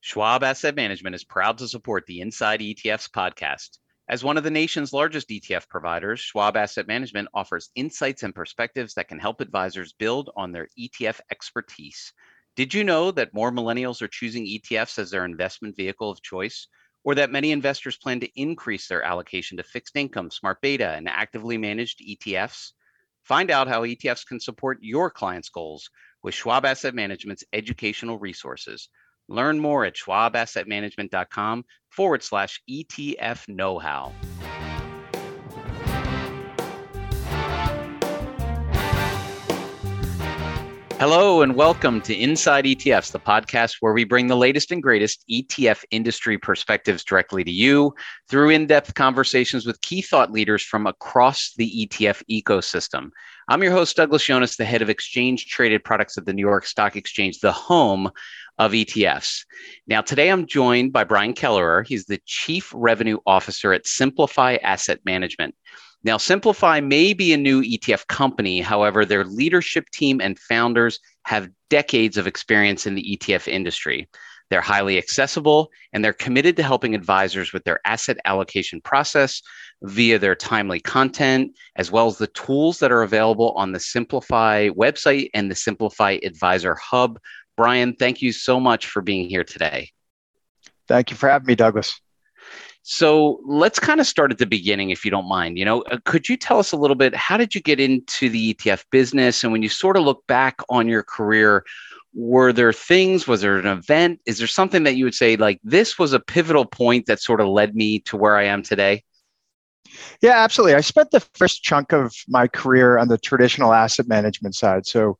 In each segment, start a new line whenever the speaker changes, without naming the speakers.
Schwab Asset Management is proud to support the Inside ETFs podcast. As one of the nation's largest ETF providers, Schwab Asset Management offers insights and perspectives that can help advisors build on their ETF expertise. Did you know that more millennials are choosing ETFs as their investment vehicle of choice? Or that many investors plan to increase their allocation to fixed income, smart beta, and actively managed ETFs? Find out how ETFs can support your clients' goals with Schwab Asset Management's educational resources. Learn more at schwabassetmanagement.com forward slash ETF know how. Hello, and welcome to Inside ETFs, the podcast where we bring the latest and greatest ETF industry perspectives directly to you through in depth conversations with key thought leaders from across the ETF ecosystem. I'm your host, Douglas Yones, the head of exchange traded products at the New York Stock Exchange, the home of ETFs. Now, today I'm joined by Brian Kelleher. He's the Chief Revenue Officer at Simplify Asset Management. Now, Simplify may be a new ETF company. However, their leadership team and founders have decades of experience in the ETF industry. They're highly accessible and they're committed to helping advisors with their asset allocation process via their timely content, as well as the tools that are available on the Simplify website and the Simplify Advisor Hub, Brian, thank you so much for being here today.
Thank you for having me, Douglas.
So let's kind of start at the beginning, if you don't mind. You know, uh, could you tell us a little bit? How did you get into the ETF business? And when you sort of look back on your career, were there things? Was there an event? Is there something that you would say like this was a pivotal point that sort of led me to where I am today?
Yeah, absolutely. I spent the first chunk of my career on the traditional asset management side. So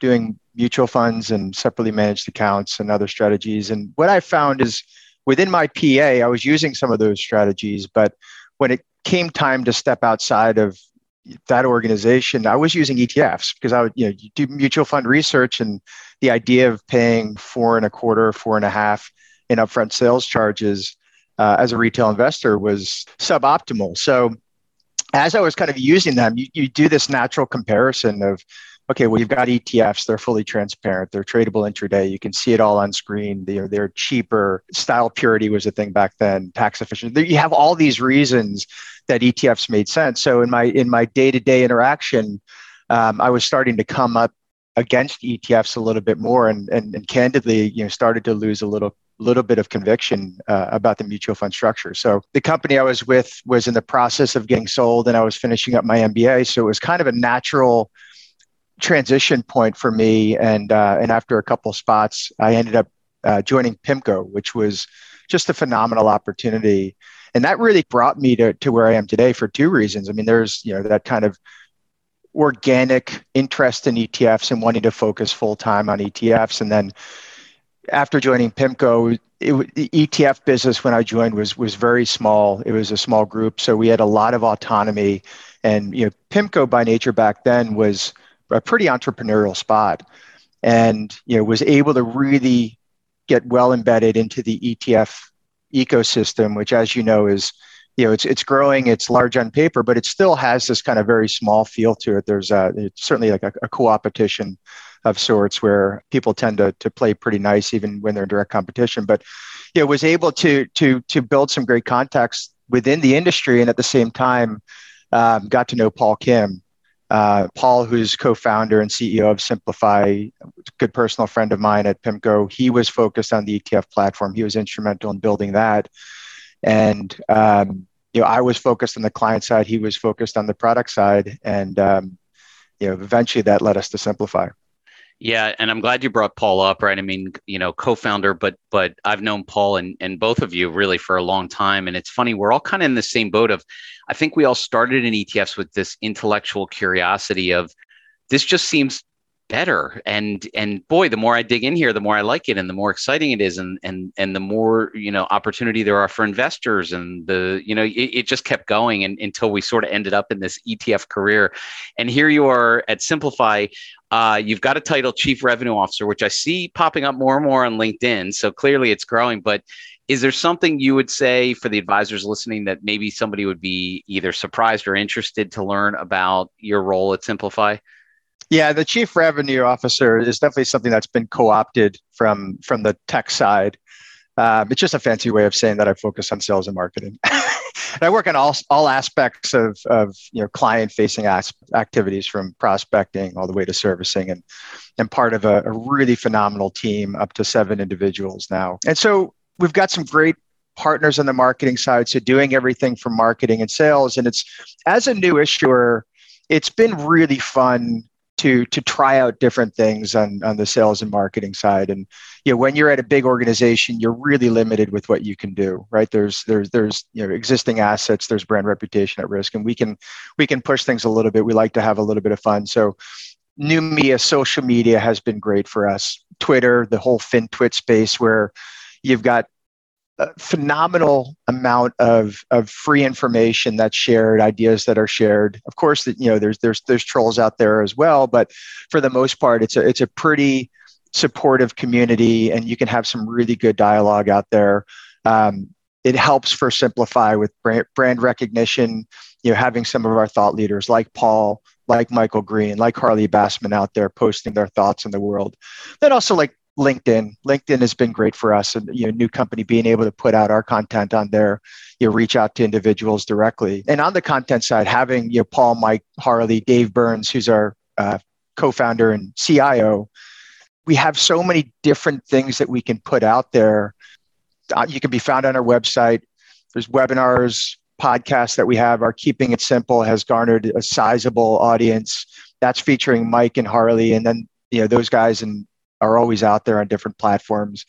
doing mutual funds and separately managed accounts and other strategies. And what I found is within my PA, I was using some of those strategies, but when it came time to step outside of that organization, I was using ETFs because I would, you know, do mutual fund research and the idea of paying four and a quarter, four and a half in upfront sales charges uh, as a retail investor was suboptimal. So as I was kind of using them, you, you do this natural comparison of okay, well, you've got ETFs. They're fully transparent. They're tradable intraday. You can see it all on screen. They're, they're cheaper. Style purity was a thing back then. Tax efficient. You have all these reasons that ETFs made sense. So in my in my day to day interaction, um, I was starting to come up against ETFs a little bit more, and, and and candidly, you know, started to lose a little little bit of conviction uh, about the mutual fund structure. So the company I was with was in the process of getting sold, and I was finishing up my MBA. So it was kind of a natural transition point for me. And uh, and after a couple spots, I ended up uh, joining PIMCO, which was just a phenomenal opportunity. And that really brought me to, to where I am today for two reasons. I mean, there's you know that kind of organic interest in ETFs and wanting to focus full time on ETFs, and then after joining PIMCO, it, the ETF business when I joined was was very small. It was a small group, so we had a lot of autonomy. And you know, PIMCO by nature back then was a pretty entrepreneurial spot and you know was able to really get well embedded into the ETF ecosystem which as you know is you know it's it's growing it's large on paper but it still has this kind of very small feel to it. There's a it's certainly like a, a co-opetition of sorts where people tend to, to play pretty nice even when they're in direct competition. But you know was able to to to build some great contacts within the industry and at the same time um, got to know paul kim uh, Paul, who's co-founder and CEO of Simplify, good personal friend of mine at PIMCO, he was focused on the ETF platform. He was instrumental in building that, and um, you know, I was focused on the client side. He was focused on the product side, and um, you know, eventually that led us to Simplify.
Yeah, and I'm glad you brought Paul up, right? I mean, you know, co-founder, but but I've known Paul and and both of you really for a long time, and it's funny we're all kind of in the same boat of, I think we all started in ETFs with this intellectual curiosity of, this just seems better. And and boy the more i dig in here the more i like it and the more exciting it is and and and the more you know opportunity there are for investors and the you know it, it just kept going and, until we sort of ended up in this etf career. And here you are at simplify. Uh, you've got a title chief revenue officer which i see popping up more and more on linkedin. So clearly it's growing but is there something you would say for the advisors listening that maybe somebody would be either surprised or interested to learn about your role at simplify
yeah, the chief revenue officer is definitely something that's been co-opted from from the tech side. Um, it's just a fancy way of saying that I focus on sales and marketing. and I work on all, all aspects of, of you know client facing activities from prospecting all the way to servicing and and part of a, a really phenomenal team up to seven individuals now. And so we've got some great partners on the marketing side. So doing everything from marketing and sales. And it's as a new issuer, it's been really fun to to try out different things on on the sales and marketing side. And you know when you're at a big organization you're really limited with what you can do right? There's there's there's you know existing assets there's brand reputation at risk and we can we can push things a little bit. We like to have a little bit of fun. So new media social media has been great for us. Twitter the whole FinTwit space where you've got phenomenal amount of, of free information that's shared, ideas that are shared. Of course, that you know there's there's there's trolls out there as well, but for the most part, it's a it's a pretty supportive community, and you can have some really good dialogue out there. Um, it helps for Simplify with brand, brand recognition. You know, having some of our thought leaders like Paul, like Michael Green, like Harley Bassman out there posting their thoughts in the world. Then also like LinkedIn. LinkedIn has been great for us, and you know, new company being able to put out our content on there. You know, reach out to individuals directly, and on the content side, having you know Paul, Mike, Harley, Dave Berns, who's our uh, co-founder and CIO. We have so many different things that we can put out there. Uh, you can be found on our website. There's webinars, podcasts that we have. Our Keeping It Simple has garnered a sizable audience. That's featuring Mike and Harley, and then you know those guys and are always out there on different platforms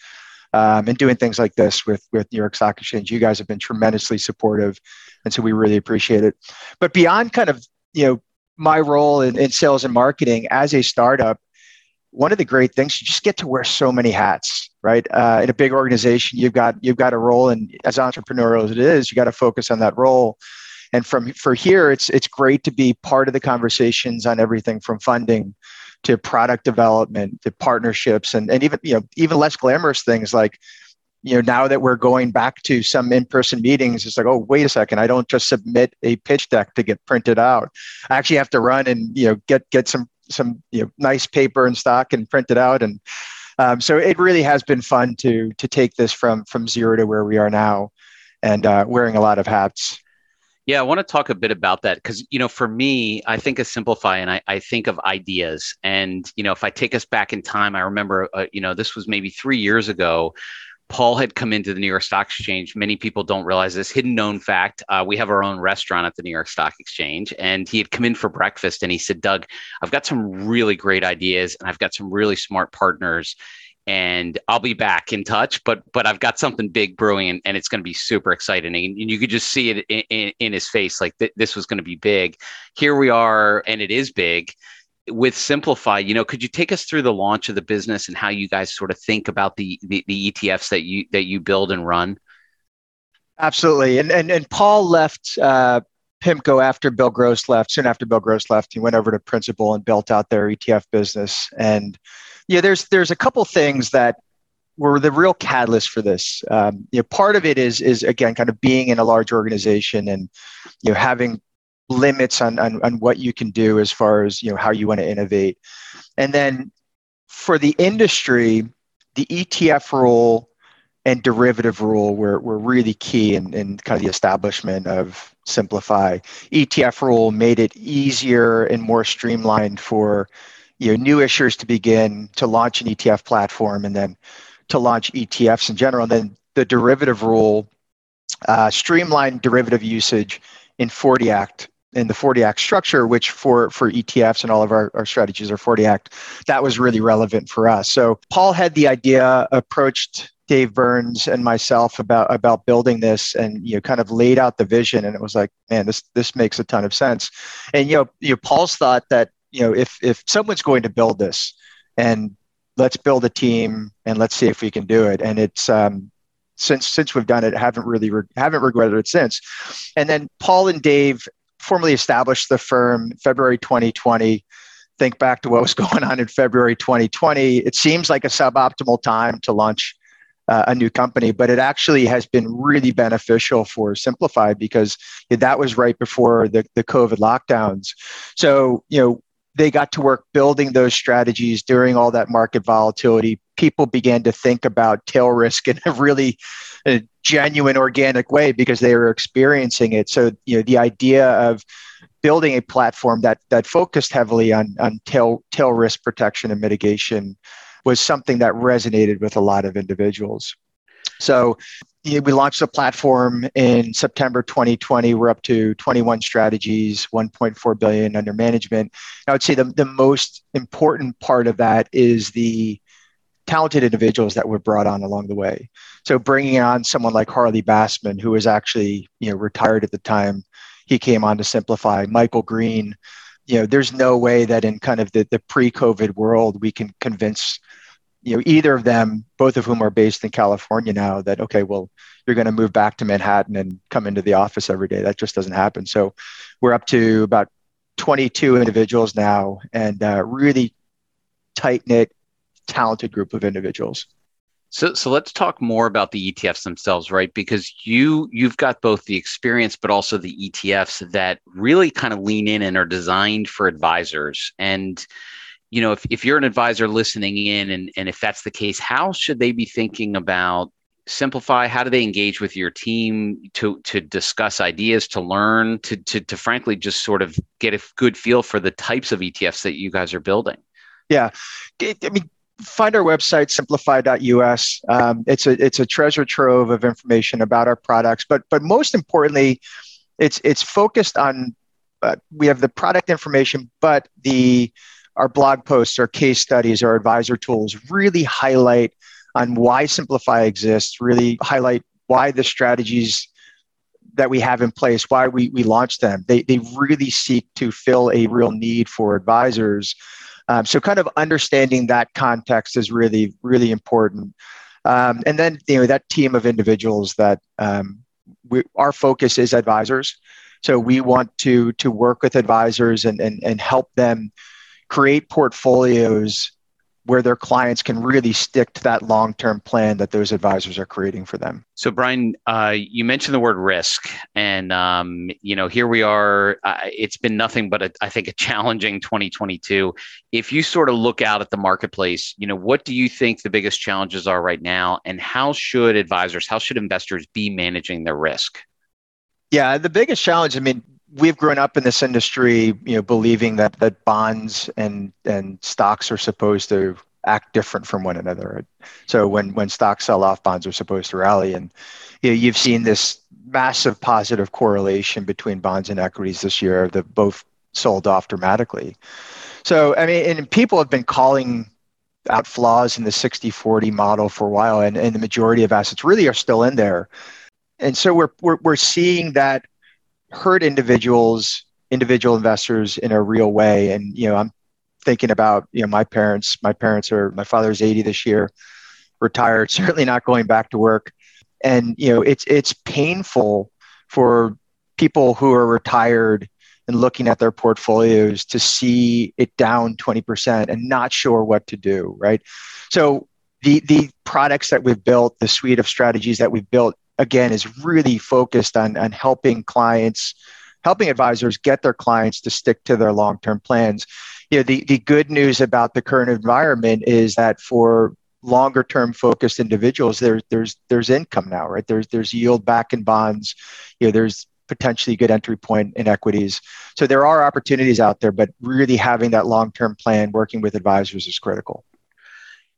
um, and doing things like this with with New York Stock Exchange. You guys have been tremendously supportive, and so we really appreciate it. But beyond kind of you know my role in, in sales and marketing as a startup, one of the great things you just get to wear so many hats right uh, in a big organization you've got you've got a role and as entrepreneurial as it is you got to focus on that role and from for here it's it's great to be part of the conversations on everything from funding to product development to partnerships and, and even you know even less glamorous things like you know now that we're going back to some in-person meetings it's like oh wait a second i don't just submit a pitch deck to get printed out. I actually have to run and you know get get some some you know nice paper and stock and print it out. And um, so it really has been fun to to take this from from zero to where we are now. And uh, wearing a lot of hats
yeah, I want to talk a bit about that because, you know, for me, I think of Simplify and I, I think of ideas. And, you know, if I take us back in time, I remember, uh, you know, this was maybe three years ago. Paul had come into the New York Stock Exchange. Many people don't realize this hidden known fact. Uh, we have our own restaurant at the New York Stock Exchange, and he had come in for breakfast and he said, Doug, I've got some really great ideas and I've got some really smart partners and I'll be back in touch. But but I've got something big brewing, and, and it's going to be super exciting. And, you could just see it in, in, in his face, like th- this was going to be big. Here we are, and it is big. With Simplify, you know, could you take us through the launch of the business and how you guys sort of think about the the, the ETFs that you that you build and run?
Absolutely, and and and Paul left. Uh, PIMCO after Bill Gross left. Soon after Bill Gross left, he went over to Principal and built out their ETF business. And yeah, there's there's a couple things that were the real catalyst for this. Um, you know, part of it is is again kind of being in a large organization and you know having limits on, on on what you can do as far as you know how you want to innovate, and then for the industry, the ETF rule and derivative rule were, were really key in, in kind of the establishment of Simplify. ETF rule made it easier and more streamlined for you know, new issuers to begin to launch an ETF platform and then to launch ETFs in general. And then the derivative rule, uh, streamlined derivative usage in 40 Act in the 40 Act structure, which for, for ETFs and all of our, our strategies are 40 Act, that was really relevant for us. So Paul had the idea, approached Dave Berns and myself about about building this and you know kind of laid out the vision and it was like man this this makes a ton of sense and you know, you know Paul's thought that you know, if if someone's going to build this, and let's build a team and let's see if we can do it. And it's um, since since we've done it, haven't really re- haven't regretted it since. And then Paul and Dave formally established the firm February 2020. Think back to what was going on in February 2020. It seems like a suboptimal time to launch uh, a new company, but it actually has been really beneficial for Simplify because that was right before the, the COVID lockdowns. So, you know, they got to work building those strategies during all that market volatility. People began to think about tail risk in a really genuine, organic way because they were experiencing it. So, you know, the idea of building a platform that that focused heavily on on tail tail risk protection and mitigation was something that resonated with a lot of individuals. So we launched the platform in September 2020. We're up to 21 strategies, 1.4 billion under management. I would say the, the most important part of that is the talented individuals that were brought on along the way. So bringing on someone like Harley Bassman, who was actually you know retired at the time, he came on to simplify. Michael Green, you know, there's no way that in kind of the, the pre-COVID world we can convince you know either of them both of whom are based in california now that okay well you're going to move back to manhattan and come into the office every day that just doesn't happen so we're up to about 22 individuals now and uh, really tight knit talented group of individuals
so, so let's talk more about the ETFs themselves, right? Because you you've got both the experience, but also the ETFs that really kind of lean in and are designed for advisors. And you know, if, if you're an advisor listening in and, and if that's the case, how should they be thinking about simplify? How do they engage with your team to, to discuss ideas, to learn, to, to, to frankly just sort of get a good feel for the types of ETFs that you guys are building?
Yeah. I mean, find our website simplify.us um, it's a it's a treasure trove of information about our products but but most importantly it's it's focused on uh, we have the product information but the our blog posts, our case studies, our advisor tools really highlight on why Simplify exists, really highlight why the strategies that we have in place, why we, we launched them. They, they really seek to fill a real need for advisors. Um, so kind of understanding that context is really, really important. Um, and then, you know, that team of individuals that um, we, our focus is advisors. So we want to, to work with advisors and, and, and help them create portfolios where their clients can really stick to that long-term plan that those advisors are creating for them.
So, Brian, uh, you mentioned the word risk, and um, you know, here we are. Uh, it's been nothing but a, I think a challenging 2022. If you sort of look out at the marketplace, you know, what do you think the biggest challenges are right now, and how should advisors, how should investors be managing their risk?
Yeah, the biggest challenge. I mean, we've grown up in this industry, you know, believing that that bonds and and stocks are supposed to act different from one another. So when when stocks sell off, bonds are supposed to rally, and you know, you've seen this massive positive correlation between bonds and equities this year that both sold off dramatically. So I mean, and people have been calling out flaws in the 60-40 model for a while, and, and the majority of assets really are still in there. And so we're, we're, we're seeing that hurt individuals, individual investors in a real way. And you know, I'm thinking about you know my parents. My parents are my father's 80 this year, retired, certainly not going back to work. And you know, it's it's painful for people who are retired and looking at their portfolios to see it down 20% and not sure what to do, right? So the the products that we've built, the suite of strategies that we've built again is really focused on, on helping clients helping advisors get their clients to stick to their long-term plans. You know the, the good news about the current environment is that for longer term focused individuals there, there's there's income now right? There's there's yield back in bonds. You know there's potentially good entry point in equities. So there are opportunities out there but really having that long term plan working with advisors is critical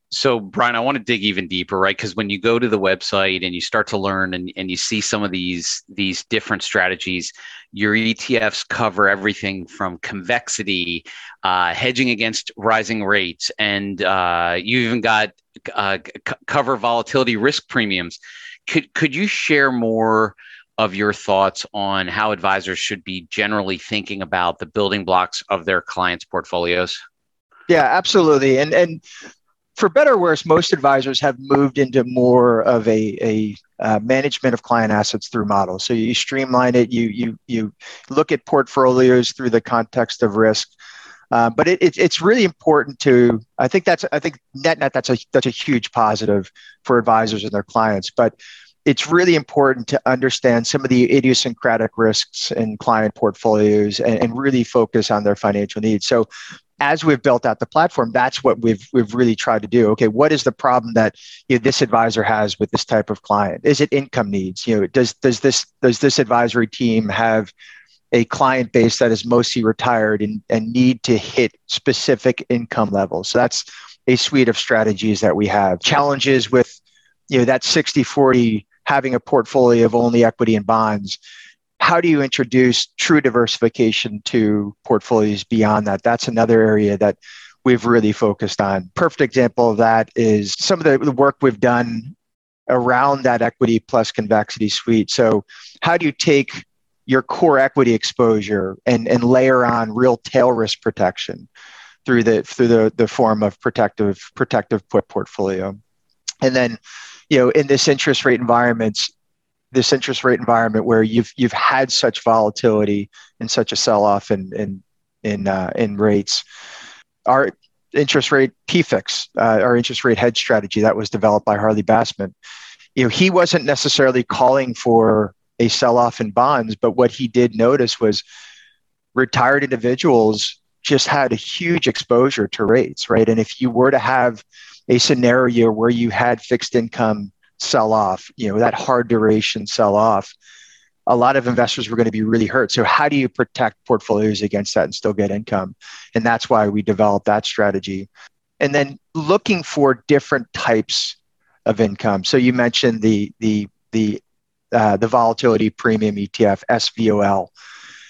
so brian i want to dig even deeper right? Because when you go to the website and you start to learn and, and you see some of these these different strategies your etfs cover everything from convexity uh, hedging against rising rates and uh, you even got uh, c- cover volatility risk premiums. Could could you share more of your thoughts on how advisors should be generally thinking about the building blocks of their clients portfolios?
Yeah, absolutely. And and for better or worse, most advisors have moved into more of a, a uh, management of client assets through models. So you streamline it, you you you look at portfolios through the context of risk. Uh, but it, it, it's really important to I think that's I think net net that's a that's a huge positive for advisors and their clients. But it's really important to understand some of the idiosyncratic risks in client portfolios and, and really focus on their financial needs. So as we've built out the platform, that's what we've we've really tried to do. Okay, what is the problem that you know, this advisor has with this type of client? Is it income needs? You know, does does this does this advisory team have a client base that is mostly retired and, and need to hit specific income levels? So that's a suite of strategies that we have. Challenges with you know that 60 40 having a portfolio of only equity and bonds how do you introduce true diversification to portfolios beyond that? That's another area that we've really focused on. Perfect example of that is some of the, work we've done around that equity plus convexity suite. So, how do you take your core equity exposure and, and layer on real tail risk protection through the through the, the form of protective protective put portfolio? And then, you know, in this interest rate environment, this interest rate environment where you've you've had such volatility and such a sell off in in in uh, in rates. Our interest rate PFIX, uh, our interest rate hedge strategy that was developed by Harley Bassman, you know, he wasn't necessarily calling for a sell off in bonds, but what he did notice was retired individuals just had a huge exposure to rates, right? And if you were to have a scenario where you had fixed income sell off, you know, that hard duration sell off, a lot of investors were going to be really hurt. So how do you protect portfolios against that and still get income? And that's why we developed that strategy. And then looking for different types of income. So you mentioned the the the uh, the volatility premium ETF SVOL.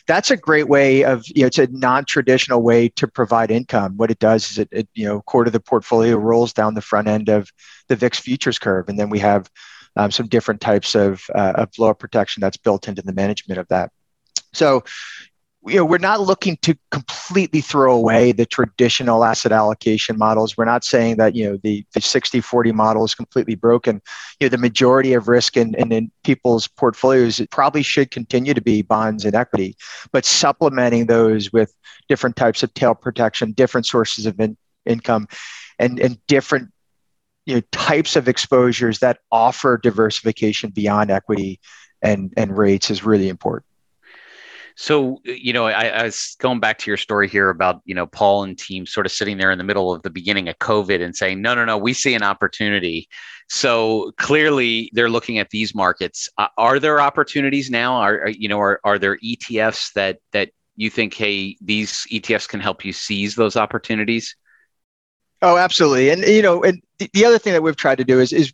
That's a great way of you know it's a non-traditional way to provide income. What it does is it, it you know quarter the portfolio rolls down the front end of the VIX futures curve. And then we have um, some different types of, uh, of blowout protection that's built into the management of that. So, you know, we're not looking to completely throw away the traditional asset allocation models. We're not saying that, you know, the, the 60 40 model is completely broken. You know, the majority of risk in, in, in people's portfolios probably should continue to be bonds and equity, but supplementing those with different types of tail protection, different sources of in, income, and, and different you know types of exposures that offer diversification beyond equity and and rates is really important
so you know I, I, was going back to your story here about you know paul and team sort of sitting there in the middle of the beginning of covid and saying no no no we see an opportunity. So clearly they're looking at these markets. Uh, are there opportunities now? Are, are you know are, are there etfs that that you think hey these etfs can help you seize those opportunities?
Oh, absolutely. And you know, and the other thing that we've tried to do is is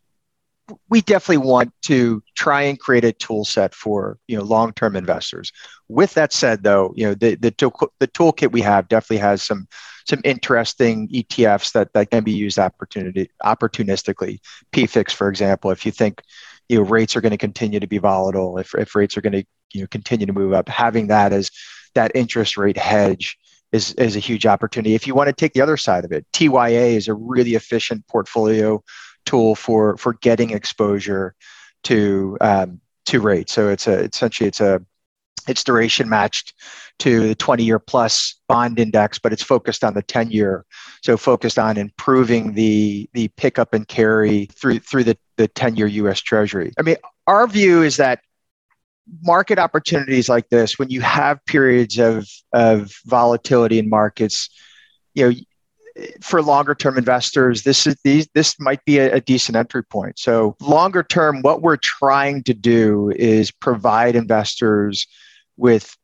we definitely want to try and create a tool set for you know long-term investors. With that said, though, you know the the, tool, the toolkit we have definitely has some some interesting ETFs that that can be used opportunity opportunistically. PFIX, for example, if you think you know rates are going to continue to be volatile, if if rates are going to you know continue to move up, having that as that interest rate hedge is, is a huge opportunity. If you want to take the other side of it, TYA is a really efficient portfolio tool for for getting exposure to um, to rates. So it's a essentially it's a it's duration matched to the 20 year plus bond index, but it's focused on the 10 year. So focused on improving the the pickup and carry through through the, the 10 year US Treasury. I mean, our view is that market opportunities like this, when you have periods of, of volatility in markets, you know, for longer term investors, this is these this might be a, a, decent entry point. So longer term, what we're trying to do is provide investors with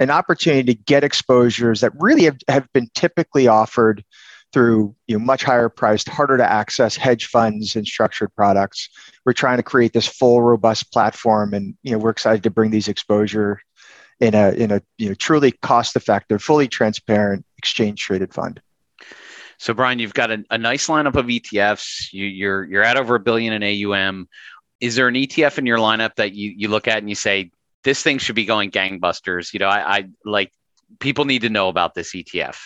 an opportunity to get exposures that really have, have been typically offered through you know, much higher priced, harder to access hedge funds and structured products. We're trying to create this full, robust platform, and you know, we're excited to bring these exposure in a in a you know truly cost effective, fully transparent exchange traded fund.
So Brian, you've got a, a nice lineup of ETFs. You, you're you're at over a billion in AUM. Is there an ETF in your lineup that you you look at and you say this thing should be going gangbusters? You know, I, I like people need to know about this ETF.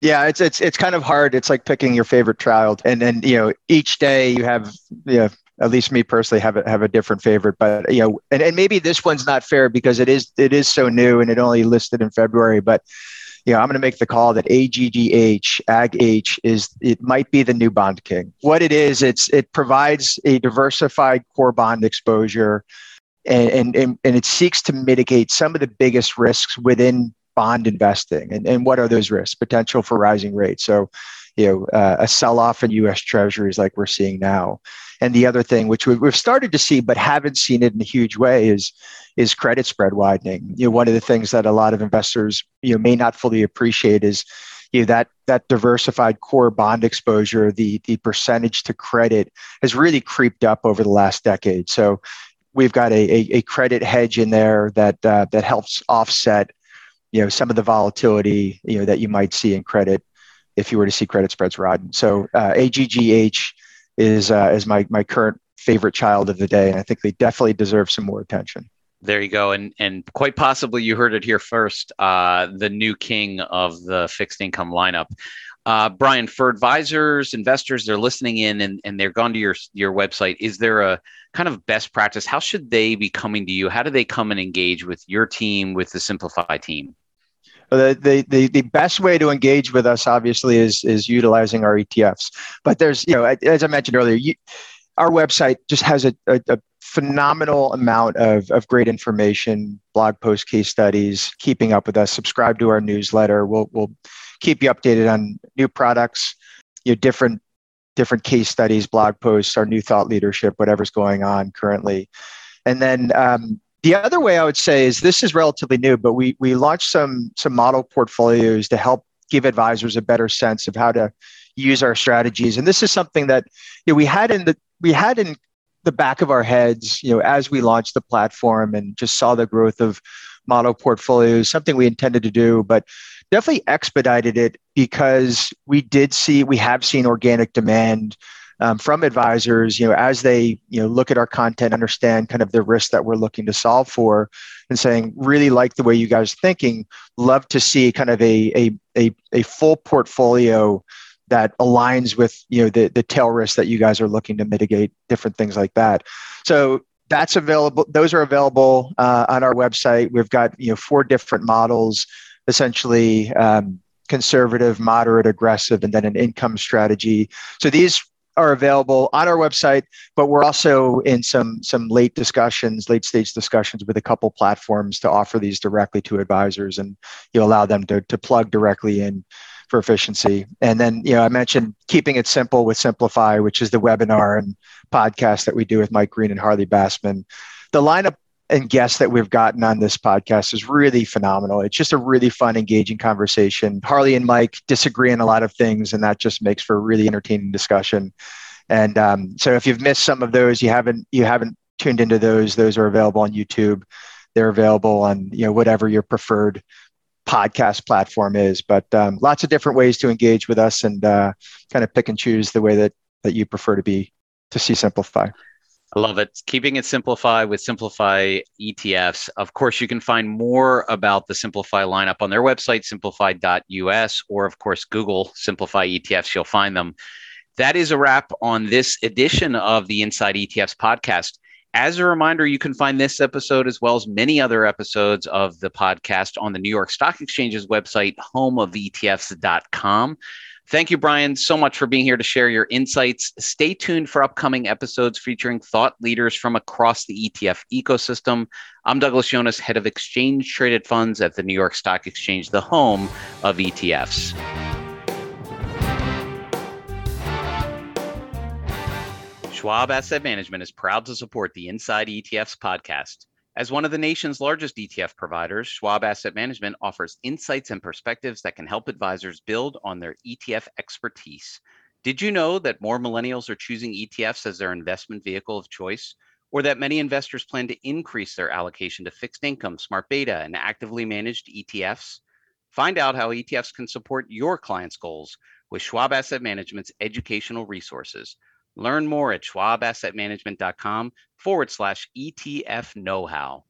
Yeah, it's it's it's kind of hard. It's like picking your favorite child, and then you know each day you have you know at least me personally have a, have a different favorite but you know and, and maybe this one's not fair because it is it is so new and it only listed in february but you know i'm going to make the call that aggh ag-h is it might be the new bond king what it is it's it provides a diversified core bond exposure and, and, and it seeks to mitigate some of the biggest risks within bond investing, and, and what are those risks? Potential for rising rates. So, you know, uh, a sell-off in U.S. Treasuries like we're seeing now. And the other thing, which we've started to see but haven't seen it in a huge way, is is credit spread widening. You know, one of the things that a lot of investors you know may not fully appreciate is you know, that that diversified core bond exposure, the the percentage to credit has really creeped up over the last decade. So we've got a, a, a credit hedge in there that uh, that helps offset you know some of the volatility you know that you might see in credit if you were to see credit spreads rise. So uh, AGGH is uh, is my my current favorite child of the day, and I think they definitely deserve some more attention.
There you go, and and quite possibly you heard it here first. Uh, the new king of the fixed income lineup. Uh, Brian, for advisors, investors, they're listening in and, and they're gone to your your website. Is there a kind of best practice? How should they be coming to you? How do they come and engage with your team, with the Simplify team?
The, the, the, best way to engage with us, obviously, is, is utilizing our ETFs. But there's, you know, as I mentioned earlier, you, our website just has a, a, a phenomenal amount of, of great information, blog posts, case studies, keeping up with us. Subscribe to our newsletter. We'll, we'll keep you updated on new products, you know, different different case studies, blog posts, our new thought leadership, whatever's going on currently. And then um, the other way I would say is this is relatively new, but we we launched some some model portfolios to help give advisors a better sense of how to use our strategies. And this is something that you know, we had in the we had in the back of our heads, you know, as we launched the platform and just saw the growth of model portfolios, something we intended to do, but definitely expedited it because we did see, we have seen organic demand um, from advisors, you know, as they, you know, look at our content, understand kind of the risk that we're looking to solve for and saying, really like the way you guys are thinking, love to see kind of a, a, a, a full portfolio that aligns with you know the the tail risk that you guys are looking to mitigate different things like that. So that's available those are available uh, on our website. We've got you know four different models essentially um, conservative moderate aggressive and then an income strategy. So these are available on our website but we're also in some some late discussions late stage discussions with a couple platforms to offer these directly to advisors and you allow them to, to plug directly in for efficiency. And then, you know, I mentioned keeping it simple with Simplify, which is the webinar and podcast that we do with Mike Green and Harley Bassman. The lineup and guests that we've gotten on this podcast is really phenomenal. It's just a really fun, engaging conversation. Harley and Mike disagree on a lot of things, and that just makes for a really entertaining discussion. And um, so, if you've missed some of those, you haven't you haven't tuned into those. Those are available on YouTube. They're available on you know whatever your preferred podcast platform is. But um, lots of different ways to engage with us and uh, kind of pick and choose the way that that you prefer to be to see Simplify.
I love it. Keeping it simplify with Simplify ETFs. Of course, you can find more about the Simplify lineup on their website, simplify.us, or of course, Google Simplify ETFs. You'll find them. That is a wrap on this edition of the Inside ETFs podcast. As a reminder, you can find this episode as well as many other episodes of the podcast on the New York Stock Exchange's website, homeofetfs.com. Thank you, Brian, so much for being here to share your insights. Stay tuned for upcoming episodes featuring thought leaders from across the ETF ecosystem. I'm Douglas Yones, head of exchange traded funds at the New York Stock Exchange, the home of ETFs. Schwab Asset Management is proud to support the Inside ETFs podcast. As one of the nation's largest ETF providers, Schwab Asset Management offers insights and perspectives that can help advisors build on their ETF expertise. Did you know that more millennials are choosing ETFs as their investment vehicle of choice? Or that many investors plan to increase their allocation to fixed income, smart beta, and actively managed ETFs? Find out how ETFs can support your clients' goals with Schwab Asset Management's educational resources. Learn more at schwabassetmanagement.com forward slash ETF know how.